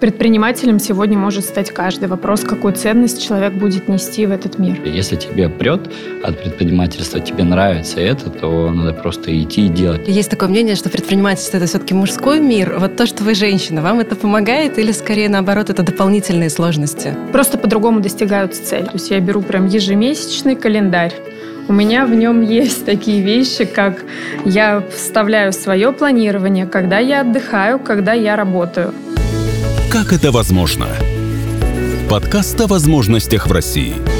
Предпринимателем сегодня может стать каждый. Вопрос, какую ценность человек будет нести в этот мир. Если тебе прет от предпринимательства, тебе нравится это, то надо просто идти и делать. Есть такое мнение, что предпринимательство – это все-таки мужской мир. Вот то, что вы женщина, вам это помогает или скорее наоборот это дополнительные сложности? Просто по-другому достигаются цели. То есть я беру прям ежемесячный календарь. У меня в нем есть такие вещи, как я вставляю свое планирование, когда я отдыхаю, когда я работаю. Как это возможно? Подкаст о возможностях в России.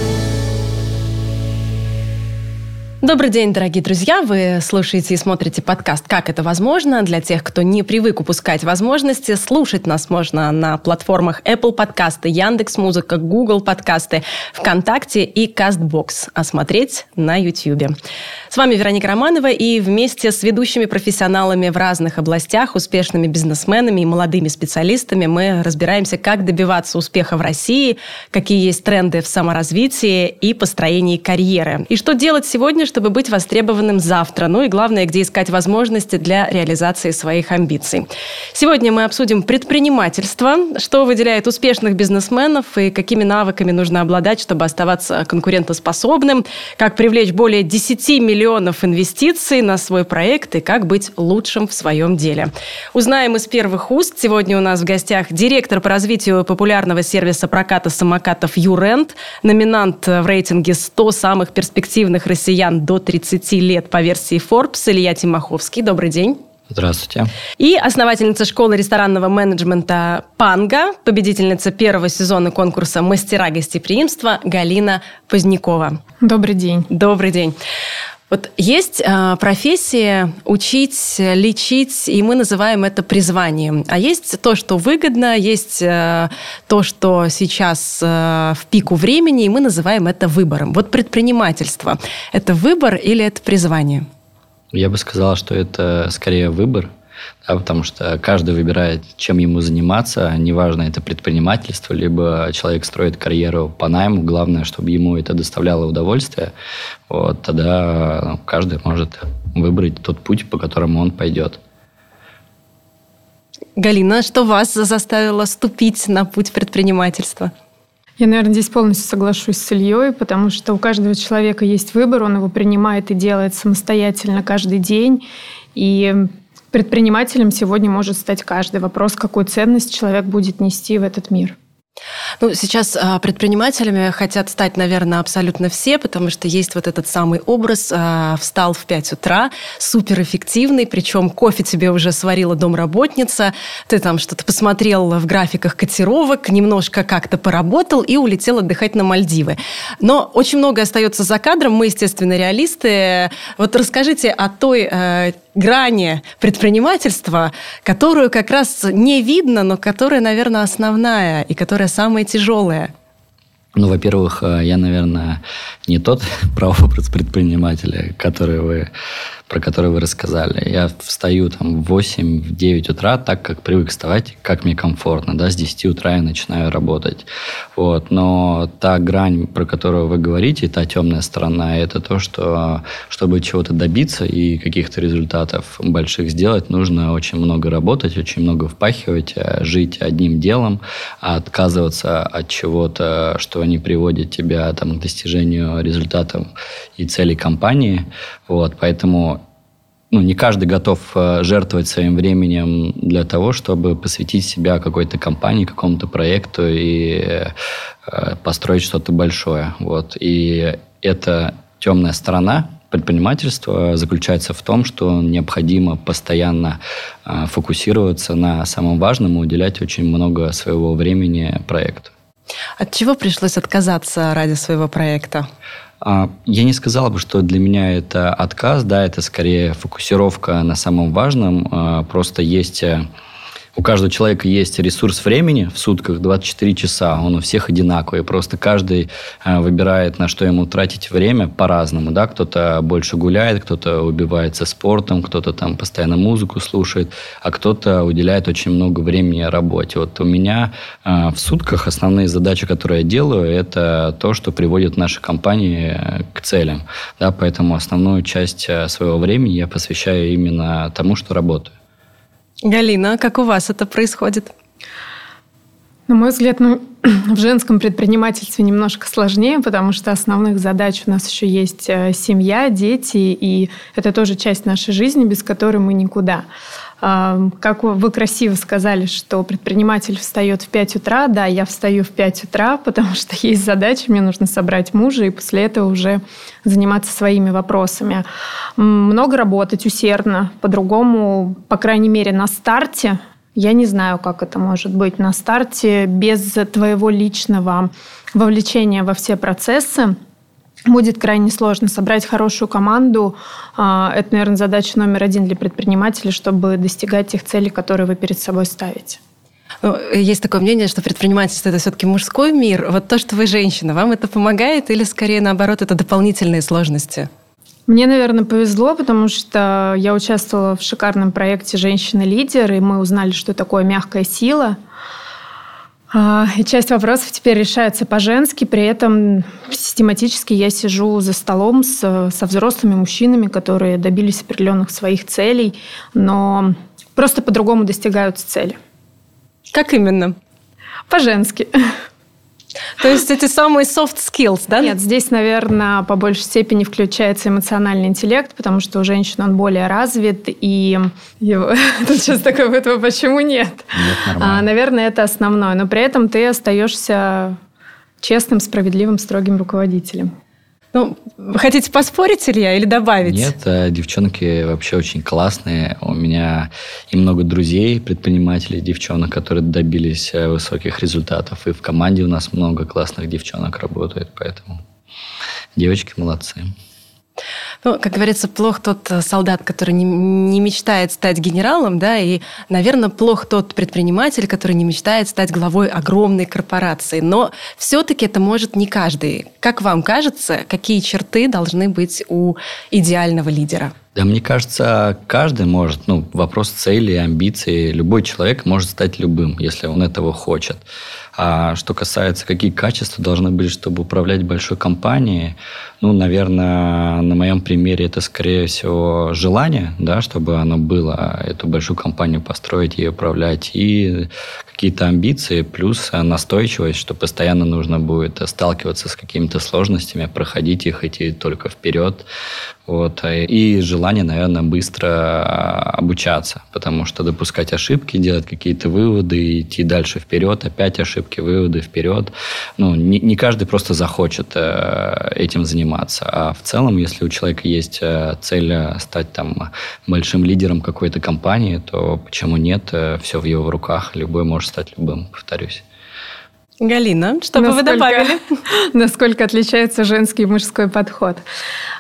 Добрый день, дорогие друзья! Вы слушаете и смотрите подкаст «Как это возможно?» Для тех, кто не привык упускать возможности, слушать нас можно на платформах Apple подкасты, Яндекс Музыка, Google подкасты, ВКонтакте и Castbox, а смотреть на YouTube. С вами Вероника Романова, и вместе с ведущими профессионалами в разных областях, успешными бизнесменами и молодыми специалистами мы разбираемся, как добиваться успеха в России, какие есть тренды в саморазвитии и построении карьеры. И что делать сегодня, чтобы быть востребованным завтра. Ну и главное, где искать возможности для реализации своих амбиций. Сегодня мы обсудим предпринимательство, что выделяет успешных бизнесменов и какими навыками нужно обладать, чтобы оставаться конкурентоспособным, как привлечь более 10 миллионов инвестиций на свой проект и как быть лучшим в своем деле. Узнаем из первых уст. Сегодня у нас в гостях директор по развитию популярного сервиса проката самокатов «Юрент», номинант в рейтинге 100 самых перспективных россиян до 30 лет по версии Forbes Илья Тимаховский. Добрый день. Здравствуйте. И основательница школы ресторанного менеджмента «Панга», победительница первого сезона конкурса «Мастера гостеприимства» Галина Позднякова. Добрый день. Добрый день. Вот есть э, профессия учить, лечить, и мы называем это призванием. А есть то, что выгодно, есть э, то, что сейчас э, в пику времени, и мы называем это выбором. Вот предпринимательство – это выбор или это призвание? Я бы сказал, что это скорее выбор, да, потому что каждый выбирает, чем ему заниматься, неважно, это предпринимательство, либо человек строит карьеру по найму, главное, чтобы ему это доставляло удовольствие, вот, тогда ну, каждый может выбрать тот путь, по которому он пойдет. Галина, что вас заставило ступить на путь предпринимательства? Я, наверное, здесь полностью соглашусь с Ильей, потому что у каждого человека есть выбор, он его принимает и делает самостоятельно каждый день. И Предпринимателем сегодня может стать каждый. Вопрос, какую ценность человек будет нести в этот мир. Ну, сейчас а, предпринимателями хотят стать, наверное, абсолютно все, потому что есть вот этот самый образ. А, встал в 5 утра, суперэффективный, причем кофе тебе уже сварила домработница, ты там что-то посмотрел в графиках котировок, немножко как-то поработал и улетел отдыхать на Мальдивы. Но очень много остается за кадром, мы, естественно, реалисты. Вот расскажите о той э, грани предпринимательства, которую как раз не видно, но которая, наверное, основная и которая самая тяжелая. Ну, во-первых, э, я, наверное, не тот прообраз предпринимателя, который вы про который вы рассказали. Я встаю там в 8-9 утра, так как привык вставать, как мне комфортно. Да, с 10 утра я начинаю работать. Вот. Но та грань, про которую вы говорите, та темная сторона, это то, что чтобы чего-то добиться и каких-то результатов больших сделать, нужно очень много работать, очень много впахивать, э, жить одним делом, а отказываться от чего-то, что не приводит тебя там, к достижению результатов и целей компании. Вот. Поэтому ну, не каждый готов э, жертвовать своим временем для того, чтобы посвятить себя какой-то компании, какому-то проекту и э, построить что-то большое. Вот. И эта темная сторона предпринимательства заключается в том, что необходимо постоянно э, фокусироваться на самом важном и уделять очень много своего времени проекту. От чего пришлось отказаться ради своего проекта? А, я не сказал бы, что для меня это отказ, да, это скорее фокусировка на самом важном. А, просто есть э, у каждого человека есть ресурс времени в сутках 24 часа, он у всех одинаковый. Просто каждый э, выбирает, на что ему тратить время по-разному. Да? Кто-то больше гуляет, кто-то убивается спортом, кто-то там постоянно музыку слушает, а кто-то уделяет очень много времени работе. Вот у меня э, в сутках основные задачи, которые я делаю, это то, что приводит наши компании э, к целям. Да? Поэтому основную часть своего времени я посвящаю именно тому, что работаю. Галина, как у вас это происходит? На мой взгляд, ну, в женском предпринимательстве немножко сложнее, потому что основных задач у нас еще есть э, семья, дети, и это тоже часть нашей жизни, без которой мы никуда. Как вы красиво сказали, что предприниматель встает в 5 утра. Да, я встаю в 5 утра, потому что есть задача, мне нужно собрать мужа и после этого уже заниматься своими вопросами. Много работать усердно, по-другому, по крайней мере, на старте я не знаю, как это может быть на старте без твоего личного вовлечения во все процессы. Будет крайне сложно собрать хорошую команду. А, это, наверное, задача номер один для предпринимателей, чтобы достигать тех целей, которые вы перед собой ставите. Ну, есть такое мнение, что предпринимательство это все-таки мужской мир. Вот то, что вы женщина, вам это помогает или скорее наоборот это дополнительные сложности? Мне, наверное, повезло, потому что я участвовала в шикарном проекте «Женщина-лидер», и мы узнали, что такое мягкая сила. А, и часть вопросов теперь решается по-женски, при этом систематически я сижу за столом с, со взрослыми мужчинами, которые добились определенных своих целей, но просто по-другому достигают цели. Как именно? По-женски. То есть эти самые soft skills, да? Нет, здесь, наверное, по большей степени включается эмоциональный интеллект, потому что у женщин он более развит, и его... тут сейчас такое будет, почему нет? Нет, а, наверное, это основное, но при этом ты остаешься честным, справедливым, строгим руководителем. Ну, хотите поспорить, Илья, или добавить? Нет, э, девчонки вообще очень классные. У меня и много друзей, предпринимателей, девчонок, которые добились э, высоких результатов. И в команде у нас много классных девчонок работает, поэтому девочки молодцы. Ну, как говорится, плох тот э, солдат, который не, не мечтает стать генералом, да, и, наверное, плох тот предприниматель, который не мечтает стать главой огромной корпорации. Но все-таки это может не каждый. Как вам кажется, какие черты должны быть у идеального лидера? Да, мне кажется, каждый может, ну, вопрос цели, амбиций, любой человек может стать любым, если он этого хочет. А что касается, какие качества должны быть, чтобы управлять большой компанией, ну, наверное, на моем примере это, скорее всего, желание, да, чтобы оно было, эту большую компанию построить и управлять, и какие-то амбиции, плюс настойчивость, что постоянно нужно будет сталкиваться с какими-то сложностями, проходить их, идти только вперед. Вот. И желание, наверное, быстро обучаться, потому что допускать ошибки, делать какие-то выводы, идти дальше вперед, опять ошибки, выводы вперед. Ну, не, не каждый просто захочет э, этим заниматься. А в целом, если у человека есть э, цель э, стать там большим лидером какой-то компании, то почему нет? Все в его руках, любой может стать любым, повторюсь. Галина, что бы вы добавили? Насколько отличается женский и мужской подход?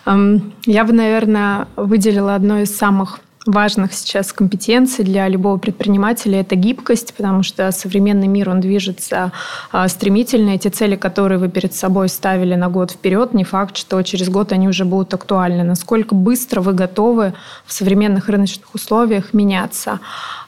Я бы, наверное, выделила одно из самых важных сейчас компетенций для любого предпринимателя – это гибкость, потому что современный мир, он движется а, стремительно. Эти цели, которые вы перед собой ставили на год вперед, не факт, что через год они уже будут актуальны. Насколько быстро вы готовы в современных рыночных условиях меняться.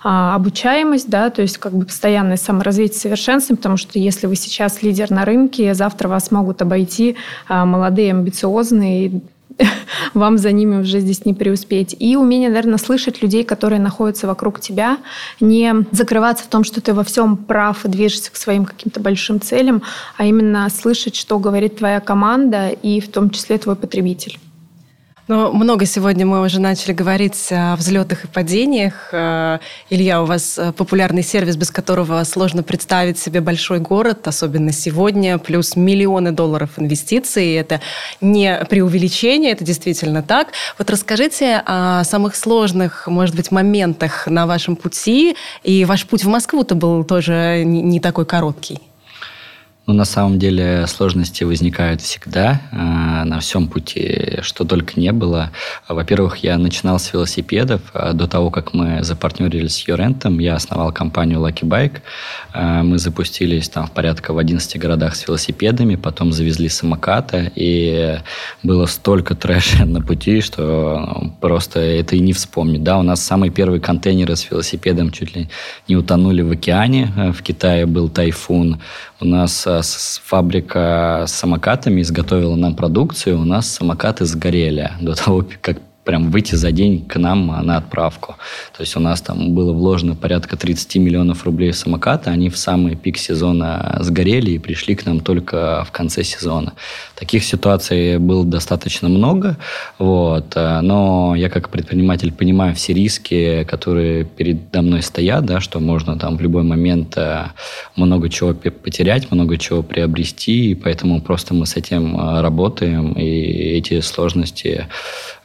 А, обучаемость, да, то есть как бы постоянное саморазвитие, совершенствование, потому что если вы сейчас лидер на рынке, завтра вас могут обойти а, молодые, амбициозные, вам за ними уже здесь не преуспеть. И умение, наверное, слышать людей, которые находятся вокруг тебя, не закрываться в том, что ты во всем прав и движешься к своим каким-то большим целям, а именно слышать, что говорит твоя команда и в том числе твой потребитель. Но много сегодня мы уже начали говорить о взлетах и падениях. Э, Илья, у вас э, популярный сервис, без которого сложно представить себе большой город, особенно сегодня, плюс миллионы долларов инвестиций. Это не преувеличение, это действительно так. Вот расскажите о самых сложных, может быть, моментах на вашем пути. И ваш путь в Москву-то был тоже не такой короткий. Ну, на самом деле сложности возникают всегда э, на всем пути, что только не было. Во-первых, я начинал с велосипедов. А до того, как мы запартнерились с Юрентом, я основал компанию Lucky Bike. Э, мы запустились там в порядка в 11 городах с велосипедами, потом завезли самокаты, и было столько трэша на пути, что ну, просто это и не вспомнить. Да, у нас самые первые контейнеры с велосипедом чуть ли не утонули в океане. Э, в Китае был тайфун. У нас э, фабрика с самокатами изготовила нам продукцию, у нас самокаты сгорели до того, как прям выйти за день к нам на отправку. То есть у нас там было вложено порядка 30 миллионов рублей в самокаты, они в самый пик сезона сгорели и пришли к нам только в конце сезона. Таких ситуаций было достаточно много, вот, но я как предприниматель понимаю все риски, которые передо мной стоят, да, что можно там в любой момент э, много чего потерять, много чего приобрести, и поэтому просто мы с этим э, работаем, и эти сложности а,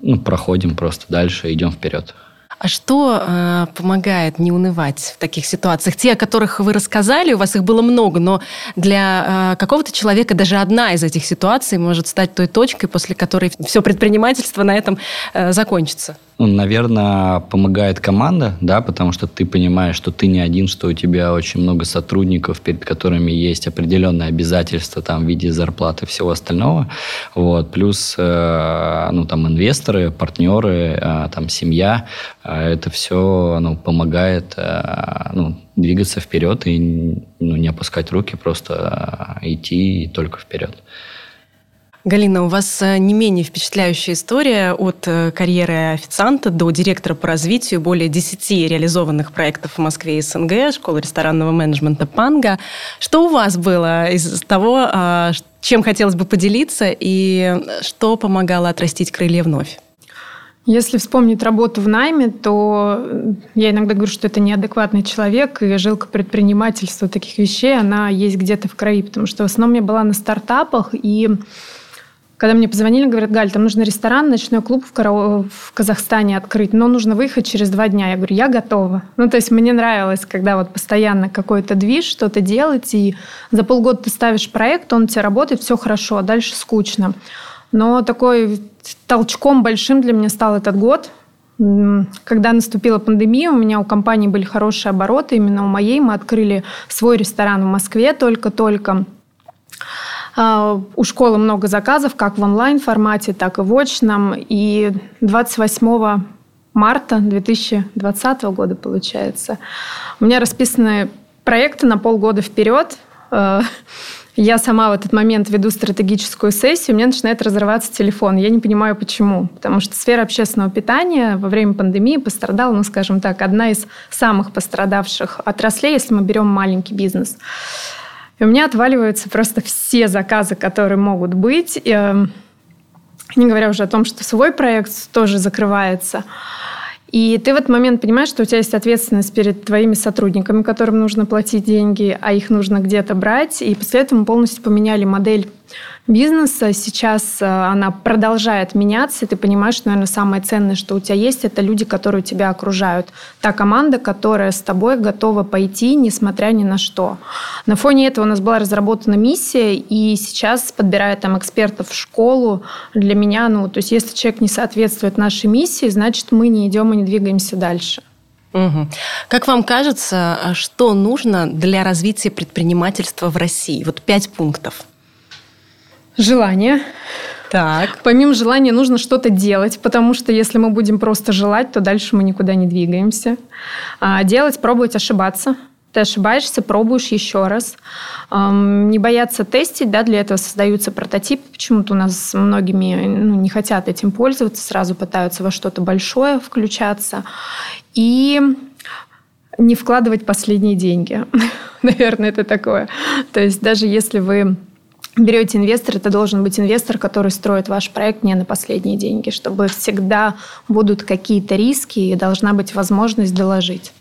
ну, проходим просто дальше, идем вперед. А что э, помогает не унывать в таких ситуациях? Те, о которых вы рассказали, у вас их было много, но для э, какого-то человека даже одна из этих ситуаций может стать той точкой, после которой все предпринимательство на этом э, закончится ну, наверное, помогает команда, да, потому что ты понимаешь, что ты не один, что у тебя очень много сотрудников, перед которыми есть определенные обязательства там в виде зарплаты и всего остального, вот, плюс, э, ну, там, инвесторы, партнеры, э, там, семья, э, это все, ну, помогает, э, ну, двигаться вперед и ну, не опускать руки, просто э, идти только вперед. Галина, у вас э, не менее впечатляющая история от э, карьеры официанта до директора по развитию более 10 реализованных проектов в Москве и СНГ, школы ресторанного менеджмента «Панга». Что у вас было из того, а, чем хотелось бы поделиться, и что помогало отрастить крылья вновь? Если вспомнить работу в найме, то я иногда говорю, что это неадекватный человек, и жилка предпринимательства таких вещей, она есть где-то в крови, потому что в основном я была на стартапах, и когда мне позвонили, говорят, Галь, там нужно ресторан, ночной клуб в, Каро... в Казахстане открыть, но нужно выехать через два дня. Я говорю, я готова. Ну, то есть мне нравилось, когда вот постоянно какой-то движ, что-то делать, и за полгода ты ставишь проект, он у тебя работает, все хорошо, а дальше скучно. Но такой толчком большим для меня стал этот год, когда наступила пандемия, у меня у компании были хорошие обороты, именно у моей мы открыли свой ресторан в Москве только-только. А, у школы много заказов, как в онлайн-формате, так и в очном. И 28 марта 2020 года, получается, у меня расписаны проекты на полгода вперед. Э, я сама в этот момент веду стратегическую сессию, у меня начинает разрываться телефон. Я не понимаю, почему. Потому что сфера общественного питания во время пандемии пострадала, ну, скажем так, одна из самых пострадавших отраслей, если мы берем маленький бизнес. И у меня отваливаются просто все заказы, которые могут быть. И, э, не говоря уже о том, что свой проект тоже закрывается. И ты в этот момент понимаешь, что у тебя есть ответственность перед твоими сотрудниками, которым нужно платить деньги, а их нужно где-то брать. И после этого мы полностью поменяли модель бизнеса. Сейчас э, она продолжает меняться, и ты понимаешь, что, наверное, самое ценное, что у тебя есть, это люди, которые тебя окружают. Та команда, которая с тобой готова пойти, несмотря ни на что. На фоне этого у нас была разработана миссия, и сейчас, подбирая там экспертов в школу, для меня, ну, то есть если человек не соответствует нашей миссии, значит, мы не идем и не двигаемся дальше. Угу. Как вам кажется, а что нужно для развития предпринимательства в России? Вот пять пунктов. Желание. Так. Помимо желания нужно что-то делать, потому что если мы будем просто желать, то дальше мы никуда не двигаемся. А делать, пробовать, ошибаться. Ты ошибаешься, пробуешь еще раз. Не бояться тестить, да, для этого создаются прототипы. Почему-то у нас многими ну, не хотят этим пользоваться, сразу пытаются во что-то большое включаться. И не вкладывать последние деньги. Наверное, это такое. То есть даже если вы берете инвестора, это должен быть инвестор, который строит ваш проект не на последние деньги, чтобы всегда будут какие-то риски и должна быть возможность доложить.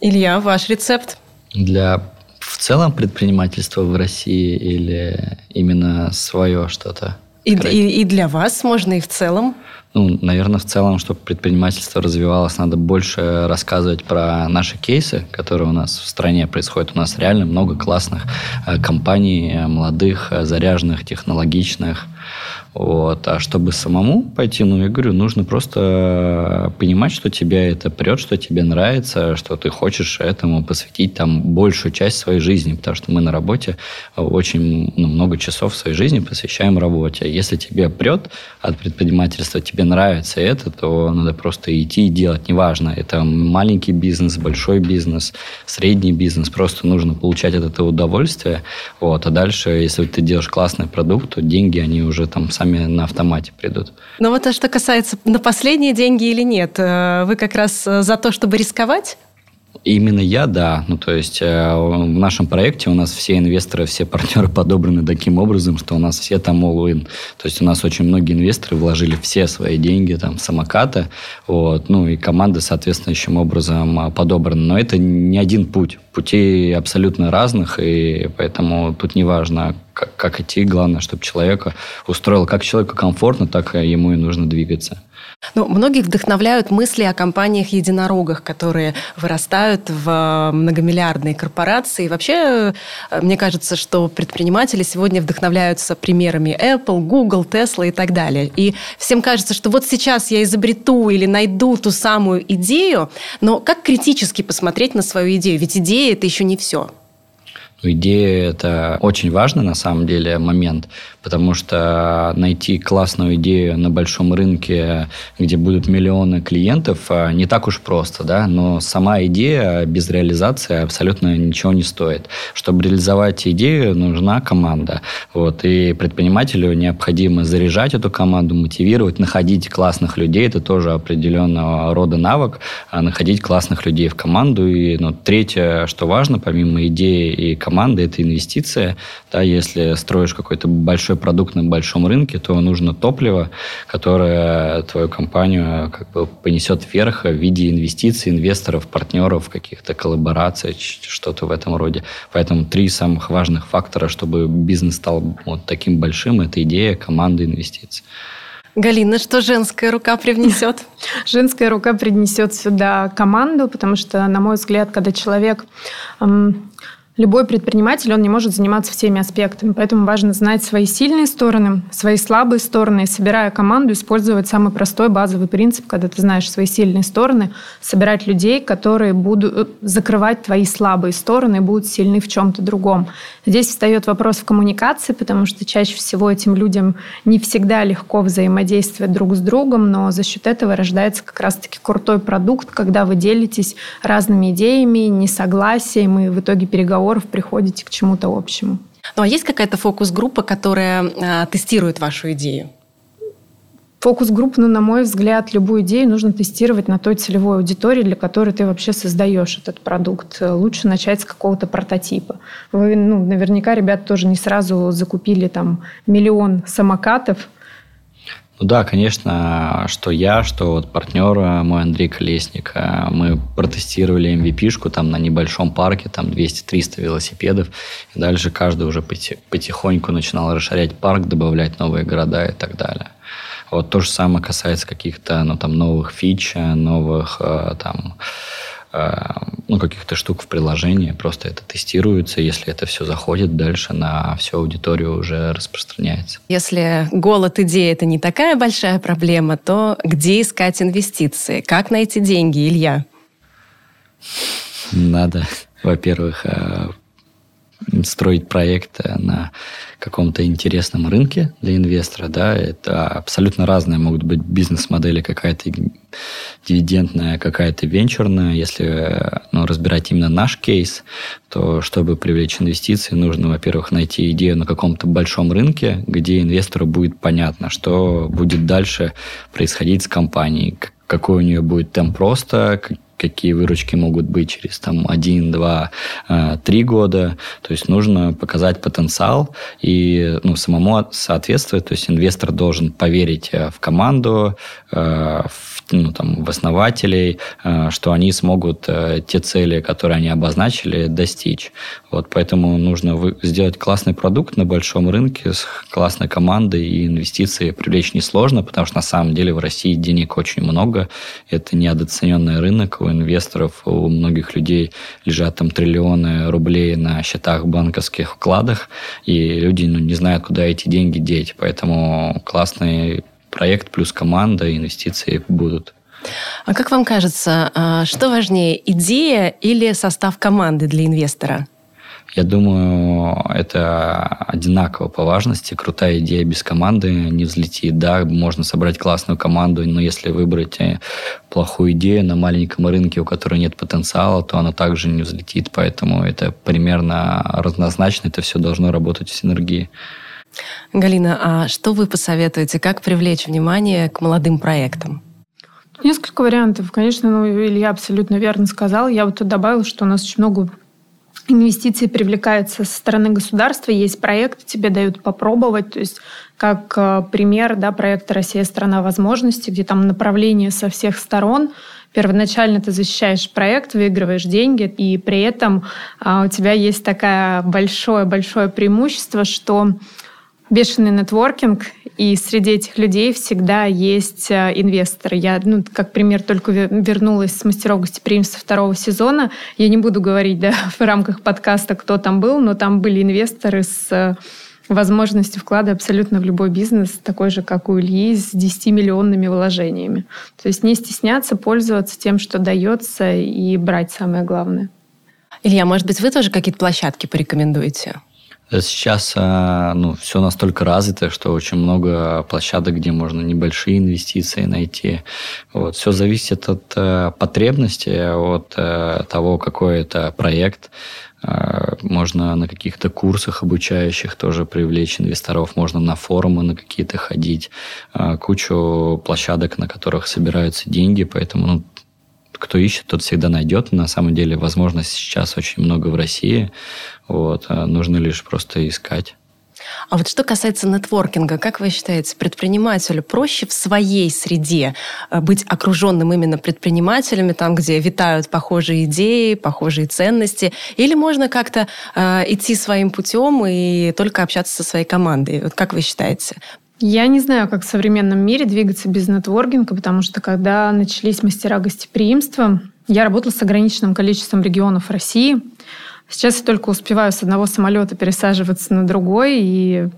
Илья, ваш рецепт? Для в целом предпринимательства в России или именно свое что-то? И, и, и для вас можно, и в целом? Ну, наверное, в целом, чтобы предпринимательство развивалось, надо больше рассказывать про наши кейсы, которые у нас в стране происходят. У нас реально много классных э, компаний, э, молодых, э, заряженных, технологичных. Вот. А чтобы самому пойти, ну, я говорю, нужно просто понимать, что тебя это прет, что тебе нравится, что ты хочешь этому посвятить там большую часть своей жизни, потому что мы на работе очень ну, много часов своей жизни посвящаем работе. Если тебе прет от предпринимательства, тебе нравится это, то надо просто идти и делать. Неважно, это маленький бизнес, большой бизнес, средний бизнес, просто нужно получать от этого удовольствие. Вот. А дальше, если ты делаешь классный продукт, то деньги, они уже там сами на автомате придут. Но вот а что касается на последние деньги или нет, э, вы как раз э, за то, чтобы рисковать? Именно я, да. Ну, то есть э, в нашем проекте у нас все инвесторы, все партнеры подобраны таким образом, что у нас все там all-in. То есть у нас очень многие инвесторы вложили все свои деньги там в самокаты, вот, ну и команда соответствующим образом э, подобрана. Но это не один путь. Путей абсолютно разных, и поэтому тут не важно, как, как идти, главное, чтобы человека устроил как человеку комфортно, так ему и нужно двигаться. Ну, многих вдохновляют мысли о компаниях-единорогах, которые вырастают в э, многомиллиардные корпорации. И вообще, э, мне кажется, что предприниматели сегодня вдохновляются примерами Apple, Google, Tesla и так далее. И всем кажется, что вот сейчас я изобрету или найду ту самую идею, но как критически посмотреть на свою идею? Ведь идея – это еще не все. Идея – это очень важный на самом деле момент, потому что найти классную идею на большом рынке, где будут миллионы клиентов, а, не так уж просто, да, но сама идея без реализации абсолютно ничего не стоит. Чтобы реализовать идею, нужна команда, вот, и предпринимателю необходимо заряжать эту команду, мотивировать, находить классных людей, это тоже определенного рода навык, а находить классных людей в команду, и, ну, третье, что важно, помимо идеи и команды, это инвестиция. Да, если строишь какой-то большой продукт на большом рынке, то нужно топливо, которое твою компанию как бы понесет вверх в виде инвестиций, инвесторов, партнеров, каких-то коллабораций, что-то в этом роде. Поэтому три самых важных фактора, чтобы бизнес стал вот таким большим, это идея, команда, инвестиции. Галина, что женская рука привнесет? Женская рука принесет сюда команду, потому что, на мой взгляд, когда человек Любой предприниматель, он не может заниматься всеми аспектами, поэтому важно знать свои сильные стороны, свои слабые стороны, и собирая команду, использовать самый простой базовый принцип, когда ты знаешь свои сильные стороны, собирать людей, которые будут э, закрывать твои слабые стороны и будут сильны в чем-то другом. Здесь встает вопрос в коммуникации, потому что чаще всего этим людям не всегда легко взаимодействовать друг с другом, но за счет этого рождается как раз-таки крутой продукт, когда вы делитесь разными идеями, несогласием, и в итоге переговоров разговоров приходите к чему-то общему. Ну а есть какая-то фокус-группа, которая э, тестирует вашу идею? Фокус-группу, ну, на мой взгляд, любую идею нужно тестировать на той целевой аудитории, для которой ты вообще создаешь этот продукт. Лучше начать с какого-то прототипа. Вы, ну, наверняка, ребята тоже не сразу закупили там миллион самокатов, ну да, конечно, что я, что вот партнер мой Андрей Колесник, э, мы протестировали MVP-шку там на небольшом парке, там 200-300 велосипедов, и дальше каждый уже потихоньку начинал расширять парк, добавлять новые города и так далее. Вот то же самое касается каких-то ну, там, новых фич, новых э, там, Э, ну, каких-то штук в приложении, просто это тестируется, если это все заходит, дальше на всю аудиторию уже распространяется. Если голод идеи это не такая большая проблема, то где искать инвестиции? Как найти деньги, Илья? Надо, во-первых, э, строить проект на каком-то интересном рынке для инвестора, да, это абсолютно разные могут быть бизнес-модели, какая-то дивидендная, какая-то венчурная. Если ну, разбирать именно наш кейс, то чтобы привлечь инвестиции, нужно, во-первых, найти идею на каком-то большом рынке, где инвестору будет понятно, что будет дальше происходить с компанией, какой у нее будет темп роста, какие выручки могут быть через там, один, два, э, три года. То есть нужно показать потенциал и ну, самому соответствовать. То есть инвестор должен поверить э, в команду, э, в ну, там, в основателей, э, что они смогут э, те цели, которые они обозначили, достичь. Вот поэтому нужно сделать классный продукт на большом рынке с классной командой и инвестиции привлечь несложно, потому что на самом деле в России денег очень много. Это недооцененный рынок. У инвесторов, у многих людей лежат там триллионы рублей на счетах банковских вкладах, и люди ну, не знают, куда эти деньги деть. Поэтому классный проект плюс команда, инвестиции будут. А как вам кажется, а, что важнее, идея или состав команды для инвестора? Я думаю, это одинаково по важности. Крутая идея без команды не взлетит. Да, можно собрать классную команду, но если выбрать э, плохую идею на маленьком рынке, у которой нет потенциала, то она также не взлетит. Поэтому это примерно разнозначно, это все должно работать в синергии. Галина, а что вы посоветуете, как привлечь внимание к молодым проектам? Несколько вариантов. Конечно, ну, Илья абсолютно верно сказал. Я вот тут добавила, что у нас очень много инвестиций привлекается со стороны государства, есть проект, тебе дают попробовать, то есть как э, пример да, проекта «Россия – страна возможностей», где там направление со всех сторон, первоначально ты защищаешь проект, выигрываешь деньги, и при этом а, у тебя есть такое большое-большое преимущество, что бешеный нетворкинг, и среди этих людей всегда есть э, инвесторы. Я, ну, как пример, только вернулась с мастеров гостеприимства второго сезона. Я не буду говорить да, в рамках подкаста, кто там был, но там были инвесторы с э, возможностью вклада абсолютно в любой бизнес, такой же, как у Ильи, с 10-миллионными вложениями. То есть не стесняться, пользоваться тем, что дается, и брать самое главное. Илья, может быть, вы тоже какие-то площадки порекомендуете? Сейчас э, ну, все настолько развито, что очень много площадок, где можно небольшие инвестиции найти. Вот. Все зависит от э, потребности, от э, того, какой это проект. Можно на каких-то курсах обучающих тоже привлечь инвесторов, можно на форумы на какие-то ходить, кучу площадок, на которых собираются деньги, поэтому ну, кто ищет, тот всегда найдет. На самом деле возможностей сейчас очень много в России. Вот. А нужно лишь просто искать. А вот что касается нетворкинга, как вы считаете, предпринимателю проще в своей среде э, быть окруженным именно предпринимателями, там, где витают похожие идеи, похожие ценности, или можно как-то э, идти своим путем и только общаться со своей командой? Вот как вы считаете? Я не знаю, как в современном мире двигаться без нетворкинга, потому что когда начались мастера гостеприимства, я работала с ограниченным количеством регионов России. Сейчас я только успеваю с одного самолета пересаживаться на другой, и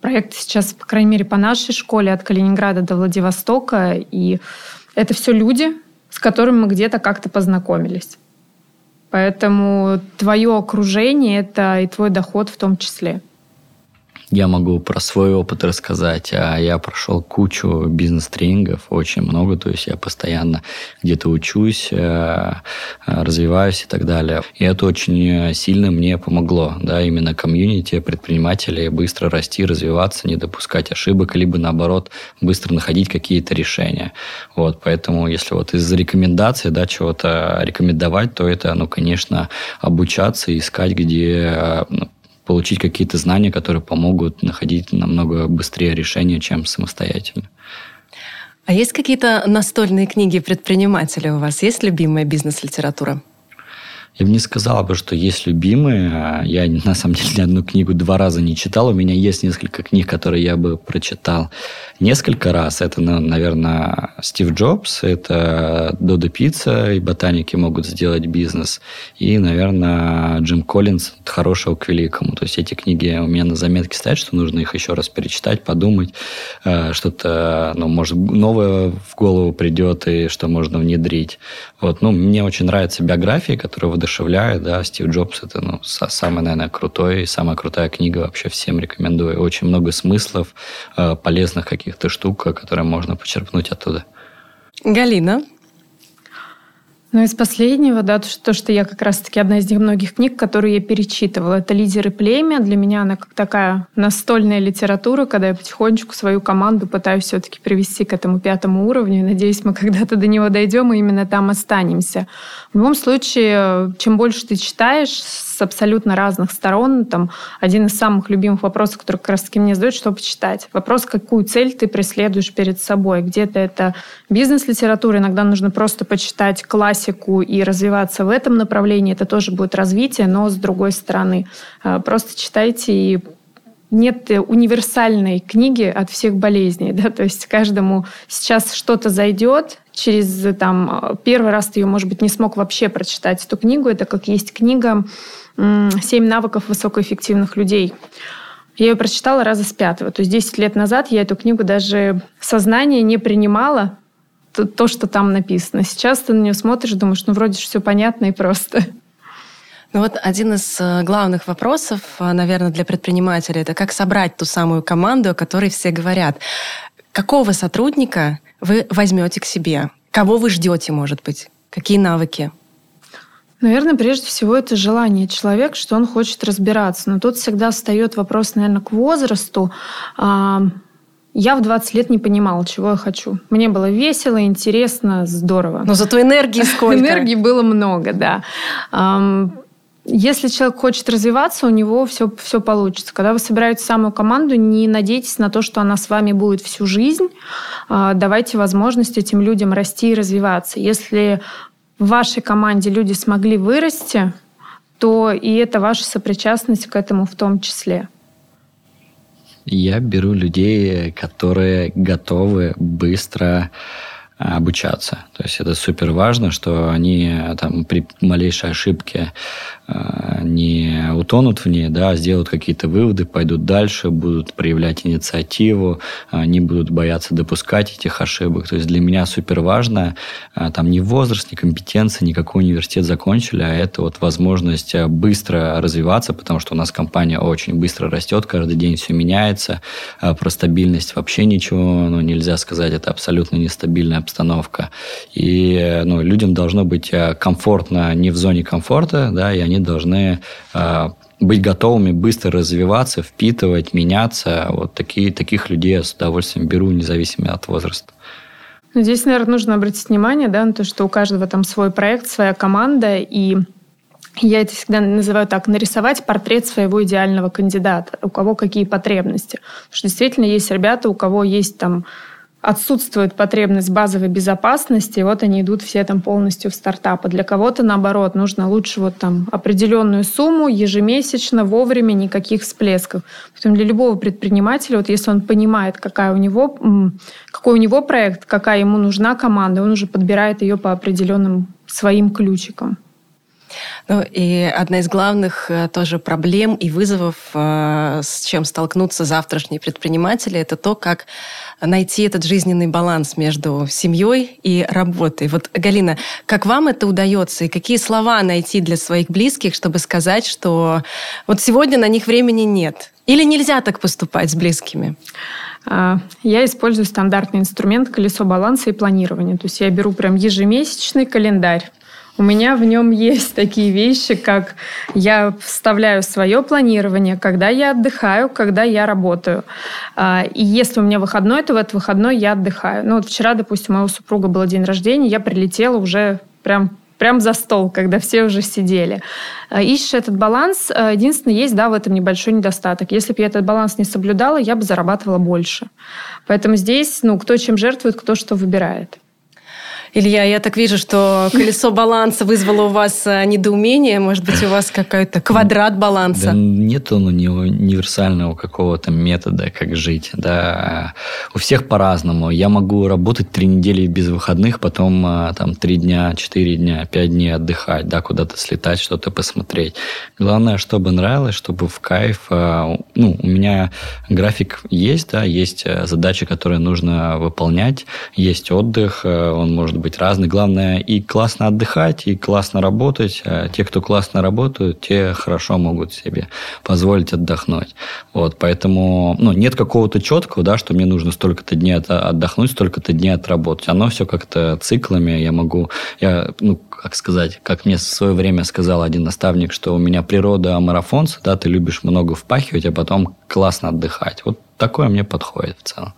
проект сейчас, по крайней мере, по нашей школе от Калининграда до Владивостока, и это все люди, с которыми мы где-то как-то познакомились. Поэтому твое окружение – это и твой доход в том числе я могу про свой опыт рассказать. А я прошел кучу бизнес-тренингов, очень много, то есть я постоянно где-то учусь, э, развиваюсь и так далее. И это очень сильно мне помогло, да, именно комьюнити предпринимателей быстро расти, развиваться, не допускать ошибок, либо наоборот быстро находить какие-то решения. Вот, поэтому если вот из рекомендаций, да, чего-то рекомендовать, то это, ну, конечно, обучаться, искать, где ну, получить какие-то знания, которые помогут находить намного быстрее решения, чем самостоятельно. А есть какие-то настольные книги предпринимателя у вас? Есть любимая бизнес-литература? Я бы не сказал бы, что есть любимые. А я, на самом деле, ни одну книгу два раза не читал. У меня есть несколько книг, которые я бы прочитал несколько раз. Это, наверное, Стив Джобс, это Додо Пицца, и ботаники могут сделать бизнес. И, наверное, Джим Коллинз от хорошего к великому. То есть эти книги у меня на заметке стоят, что нужно их еще раз перечитать, подумать. Э, что-то, ну, может, новое в голову придет, и что можно внедрить. Вот. Ну, мне очень нравятся биографии, которые воодушевляют. Да. Стив Джобс – это ну, самый, наверное, крутой, самая крутая книга вообще всем рекомендую. Очень много смыслов, э, полезных каких-то штук, которые можно почерпнуть оттуда. Галина, ну, из последнего, да, то, что я как раз-таки одна из многих книг, которые я перечитывала, это «Лидеры племя». Для меня она как такая настольная литература, когда я потихонечку свою команду пытаюсь все-таки привести к этому пятому уровню. надеюсь, мы когда-то до него дойдем и именно там останемся. В любом случае, чем больше ты читаешь с абсолютно разных сторон, там один из самых любимых вопросов, который как раз-таки мне задают, что почитать. Вопрос, какую цель ты преследуешь перед собой. Где-то это бизнес-литература, иногда нужно просто почитать классику и развиваться в этом направлении. Это тоже будет развитие, но с другой стороны. А, просто читайте и нет универсальной книги от всех болезней, да, то есть каждому сейчас что-то зайдет, через там первый раз ты ее, может быть, не смог вообще прочитать эту книгу, это как есть книга «Семь навыков высокоэффективных людей». Я ее прочитала раза с пятого. То есть 10 лет назад я эту книгу даже сознание не принимала, то, то, что там написано. Сейчас ты на нее смотришь, думаешь, ну вроде же все понятно и просто. Ну вот один из э, главных вопросов, э, наверное, для предпринимателя, это как собрать ту самую команду, о которой все говорят. Какого сотрудника вы возьмете к себе? Кого вы ждете, может быть? Какие навыки? Наверное, прежде всего это желание человека, что он хочет разбираться. Но тут всегда встает вопрос, наверное, к возрасту. А, я в 20 лет не понимала, чего я хочу. Мне было весело, интересно, здорово. Но зато энергии сколько. Энергии было много, да. Если человек хочет развиваться, у него все, все получится. Когда вы собираете самую команду, не надейтесь на то, что она с вами будет всю жизнь. А, давайте возможность этим людям расти и развиваться. Если в вашей команде люди смогли вырасти, то и это ваша сопричастность к этому в том числе. Я беру людей, которые готовы быстро обучаться. То есть это супер важно, что они там при малейшей ошибке не утонут в ней, да, а сделают какие-то выводы, пойдут дальше, будут проявлять инициативу, не будут бояться допускать этих ошибок. То есть для меня супер важно там не возраст, не компетенция, не какой университет закончили, а это вот возможность быстро развиваться, потому что у нас компания очень быстро растет, каждый день все меняется. Про стабильность вообще ничего ну, нельзя сказать, это абсолютно нестабильная обстановка. И ну, людям должно быть комфортно не в зоне комфорта, да, и они должны э, быть готовыми быстро развиваться, впитывать, меняться. Вот такие, таких людей я с удовольствием беру, независимо от возраста. Ну, здесь, наверное, нужно обратить внимание да, на то, что у каждого там свой проект, своя команда, и я это всегда называю так, нарисовать портрет своего идеального кандидата, у кого какие потребности. Потому что действительно есть ребята, у кого есть там отсутствует потребность базовой безопасности, и вот они идут все там полностью в стартапы. Для кого-то, наоборот, нужно лучше вот там определенную сумму ежемесячно, вовремя, никаких всплесков. Поэтому для любого предпринимателя, вот если он понимает, какая у него, какой у него проект, какая ему нужна команда, он уже подбирает ее по определенным своим ключикам. Ну и одна из главных э, тоже проблем и вызовов, э, с чем столкнутся завтрашние предприниматели, это то, как найти этот жизненный баланс между семьей и работой. Вот, Галина, как вам это удается и какие слова найти для своих близких, чтобы сказать, что вот сегодня на них времени нет? Или нельзя так поступать с близкими? А, я использую стандартный инструмент колесо баланса и планирования. То есть я беру прям ежемесячный календарь у меня в нем есть такие вещи, как я вставляю свое планирование, когда я отдыхаю, когда я работаю. А, и если у меня выходной, то в этот выходной я отдыхаю. Ну вот вчера, допустим, у моего супруга был день рождения, я прилетела уже прям прям за стол, когда все уже сидели. А, ищешь этот баланс. А, единственное, есть да, в этом небольшой недостаток. Если бы я этот баланс не соблюдала, я бы зарабатывала больше. Поэтому здесь, ну, кто чем жертвует, кто что выбирает. Илья, я так вижу, что колесо баланса вызвало у вас э, недоумение. Может быть, у вас какой-то квадрат баланса? Да нет он универсального какого-то метода, как жить. Да. У всех по-разному. Я могу работать три недели без выходных, потом э, там три дня, четыре дня, пять дней отдыхать, да, куда-то слетать, что-то посмотреть. Главное, чтобы нравилось, чтобы в кайф. Э, ну, у меня график есть, да, есть задачи, которые нужно выполнять, есть отдых, он может быть разный. Главное и классно отдыхать, и классно работать. А те, кто классно работают, те хорошо могут себе позволить отдохнуть. Вот, поэтому ну, нет какого-то четкого, да, что мне нужно столько-то дней отдохнуть, столько-то дней отработать. Оно все как-то циклами. Я могу, я, ну, как сказать, как мне в свое время сказал один наставник, что у меня природа марафонца, да, ты любишь много впахивать, а потом классно отдыхать. Вот такое мне подходит в целом.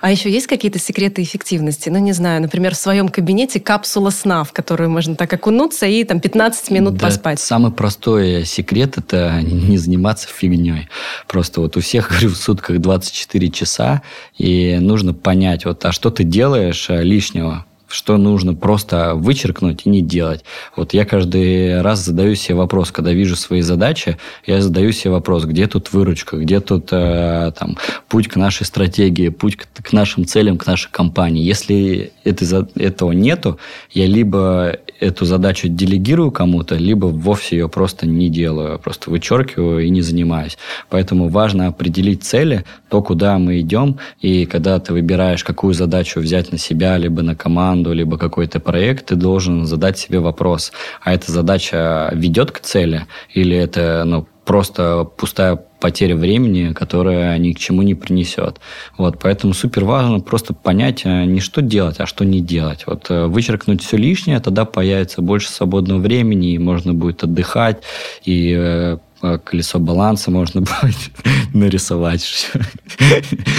А еще есть какие-то секреты эффективности? Ну, не знаю, например, в своем кабинете капсула сна, в которую можно так окунуться и там 15 минут да, поспать. Самый простой секрет – это не заниматься фигней. Просто вот у всех, говорю, в сутках 24 часа, и нужно понять, вот, а что ты делаешь э, лишнего? Что нужно просто вычеркнуть и не делать. Вот я каждый раз задаю себе вопрос, когда вижу свои задачи, я задаю себе вопрос, где тут выручка, где тут э, там, путь к нашей стратегии, путь к, к нашим целям, к нашей компании. Если это, этого нету, я либо эту задачу делегирую кому-то, либо вовсе ее просто не делаю, просто вычеркиваю и не занимаюсь. Поэтому важно определить цели, то, куда мы идем, и когда ты выбираешь, какую задачу взять на себя, либо на команду, либо какой-то проект, ты должен задать себе вопрос, а эта задача ведет к цели, или это ну, просто пустая потеря времени, которая ни к чему не принесет. Вот, поэтому супер важно просто понять э, не что делать, а что не делать. Вот э, вычеркнуть все лишнее, тогда появится больше свободного времени, и можно будет отдыхать, и э, колесо баланса можно будет нарисовать.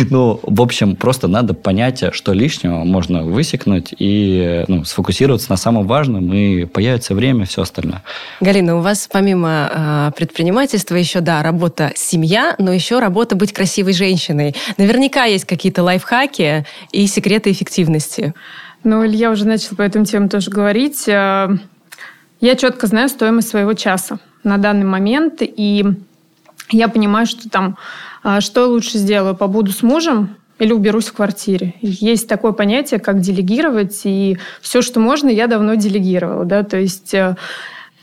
ну, в общем, просто надо понять, что лишнего можно высекнуть и ну, сфокусироваться на самом важном, и появится время, все остальное. Галина, у вас помимо э, предпринимательства еще, да, работа семья, но еще работа быть красивой женщиной. Наверняка есть какие-то лайфхаки и секреты эффективности. Ну, Илья уже начал по этому тему тоже говорить. Э, я четко знаю стоимость своего часа на данный момент, и я понимаю, что там, а, что лучше сделаю, побуду с мужем или уберусь в квартире. Есть такое понятие, как делегировать, и все, что можно, я давно делегировала, да, то есть э,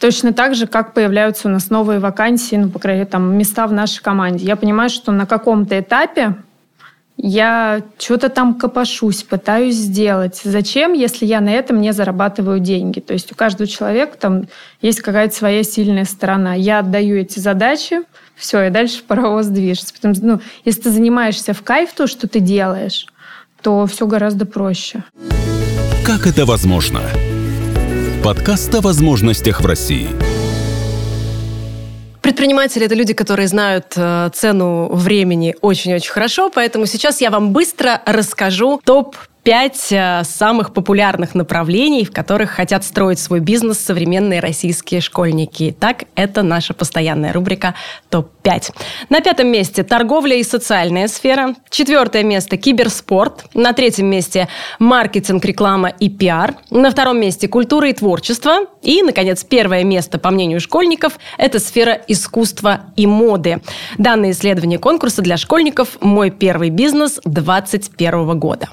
Точно так же, как появляются у нас новые вакансии, ну, по крайней мере, там, места в нашей команде. Я понимаю, что на каком-то этапе я что-то там копошусь, пытаюсь сделать. Зачем, если я на этом не зарабатываю деньги? То есть у каждого человека там есть какая-то своя сильная сторона. Я отдаю эти задачи, все, и дальше паровоз движется. Потому, ну, если ты занимаешься в кайф то, что ты делаешь, то все гораздо проще. Как это возможно? Подкаст о возможностях в России. Предприниматели – это люди, которые знают э, цену времени очень-очень хорошо, поэтому сейчас я вам быстро расскажу топ пять э, самых популярных направлений, в которых хотят строить свой бизнес современные российские школьники. Так, это наша постоянная рубрика «Топ-5». На пятом месте торговля и социальная сфера. Четвертое место – киберспорт. На третьем месте – маркетинг, реклама и пиар. На втором месте – культура и творчество. И, наконец, первое место, по мнению школьников, это сфера искусства и моды. Данные исследования конкурса для школьников «Мой первый бизнес» 2021 года.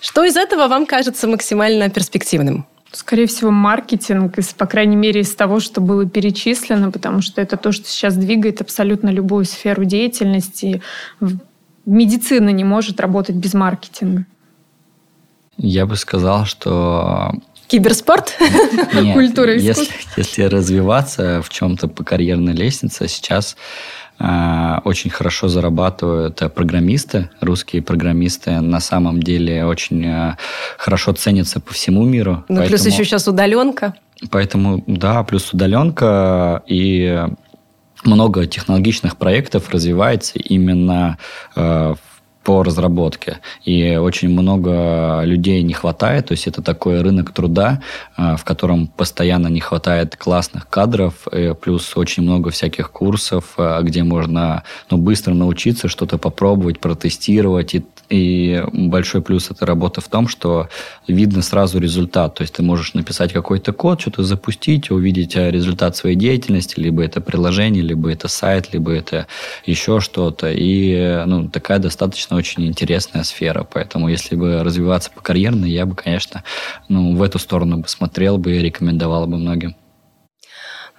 Что из этого вам кажется максимально перспективным? Скорее всего, маркетинг, по крайней мере, из того, что было перечислено, потому что это то, что сейчас двигает абсолютно любую сферу деятельности. Медицина не может работать без маркетинга. Я бы сказал, что Киберспорт? Нет, Культура если, если развиваться в чем-то по карьерной лестнице, сейчас очень хорошо зарабатывают программисты, русские программисты на самом деле очень э, хорошо ценятся по всему миру. Ну, поэтому, плюс еще сейчас удаленка. Поэтому, да, плюс удаленка и много технологичных проектов развивается именно э, по разработке. И очень много людей не хватает. То есть это такой рынок труда, а, в котором постоянно не хватает классных кадров, плюс очень много всяких курсов, а, где можно ну, быстро научиться что-то попробовать, протестировать и и большой плюс этой работы в том, что видно сразу результат. То есть ты можешь написать какой-то код, что-то запустить, увидеть э, результат своей деятельности, либо это приложение, либо это сайт, либо это еще что-то. И ну, такая достаточно очень интересная сфера. Поэтому если бы развиваться по карьерной, я бы, конечно, ну, в эту сторону бы смотрел бы и рекомендовал бы многим.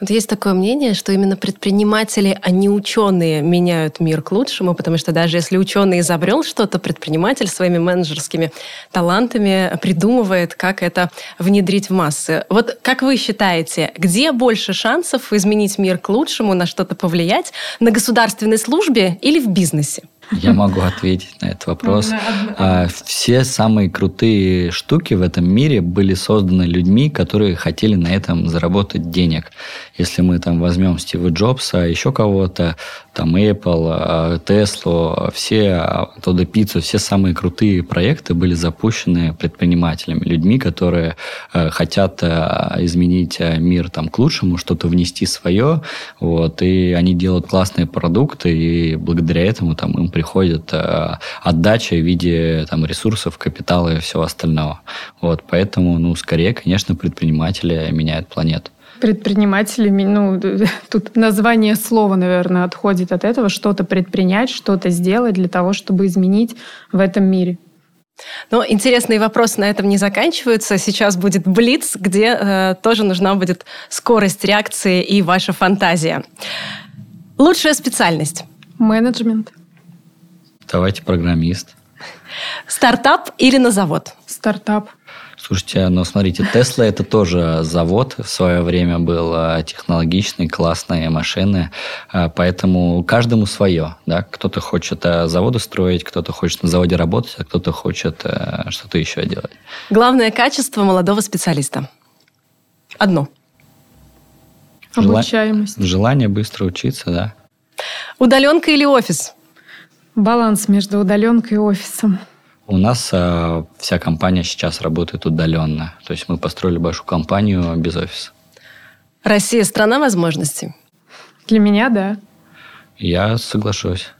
Вот есть такое мнение, что именно предприниматели, а не ученые меняют мир к лучшему, потому что даже если ученый изобрел что-то, предприниматель своими менеджерскими талантами придумывает, как это внедрить в массы. Вот как вы считаете, где больше шансов изменить мир к лучшему, на что-то повлиять, на государственной службе или в бизнесе? Я могу ответить на этот вопрос. А, все самые крутые штуки в этом мире были созданы людьми, которые хотели на этом заработать денег. Если мы там возьмем Стива Джобса, еще кого-то, там Apple, Tesla, все, Тодо Пиццу, все самые крутые проекты были запущены предпринимателями, людьми, которые э, хотят изменить мир там к лучшему, что-то внести свое, вот, и они делают классные продукты, и благодаря этому там им приходит отдача в виде там ресурсов, капитала и всего остального. Вот, поэтому, ну, скорее, конечно, предприниматели меняют планету предпринимателями, ну, тут название слова, наверное, отходит от этого, что-то предпринять, что-то сделать для того, чтобы изменить в этом мире. Но интересные вопросы на этом не заканчиваются. Сейчас будет Блиц, где э, тоже нужна будет скорость реакции и ваша фантазия. Лучшая специальность? Менеджмент. Давайте программист. Стартап или на завод? Стартап. Слушайте, ну смотрите, Тесла это тоже завод в свое время был а, технологичный, классные машины, а, поэтому каждому свое. Да? Кто-то хочет а, заводы строить, кто-то хочет на заводе работать, а кто-то хочет что-то еще делать. Главное качество молодого специалиста. Одно. Обучаемость. Желание быстро учиться, да. Удаленка или офис? Баланс между удаленкой и офисом. У нас э, вся компания сейчас работает удаленно. То есть мы построили большую компанию без офиса. Россия – страна возможностей? Для меня – да. Я соглашусь.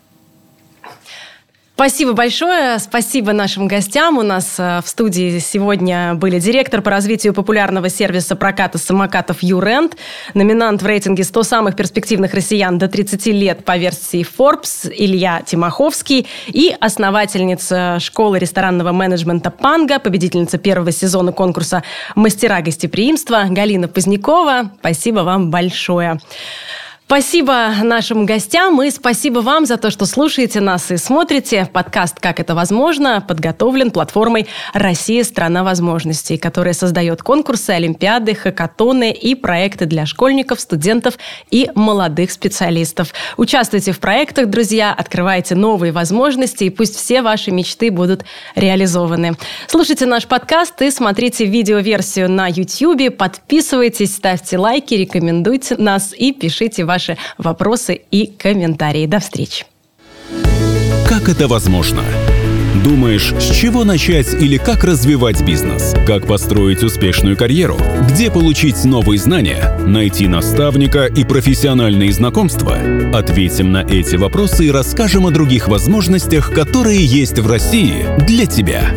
Спасибо большое. Спасибо нашим гостям. У нас э, в студии сегодня были директор по развитию популярного сервиса проката самокатов «Юрент», номинант в рейтинге 100 самых перспективных россиян до 30 лет по версии Forbes Илья Тимоховский и основательница школы ресторанного менеджмента «Панга», победительница первого сезона конкурса «Мастера гостеприимства» Галина Позднякова. Спасибо вам большое. Спасибо нашим гостям и спасибо вам за то, что слушаете нас и смотрите. Подкаст «Как это возможно» подготовлен платформой «Россия – страна возможностей», которая создает конкурсы, олимпиады, хакатоны и проекты для школьников, студентов и молодых специалистов. Участвуйте в проектах, друзья, открывайте новые возможности и пусть все ваши мечты будут реализованы. Слушайте наш подкаст и смотрите видеоверсию на YouTube. Подписывайтесь, ставьте лайки, рекомендуйте нас и пишите ваши ваши вопросы и комментарии. До встречи. Как это возможно? Думаешь, с чего начать или как развивать бизнес? Как построить успешную карьеру? Где получить новые знания? Найти наставника и профессиональные знакомства? Ответим на эти вопросы и расскажем о других возможностях, которые есть в России для тебя.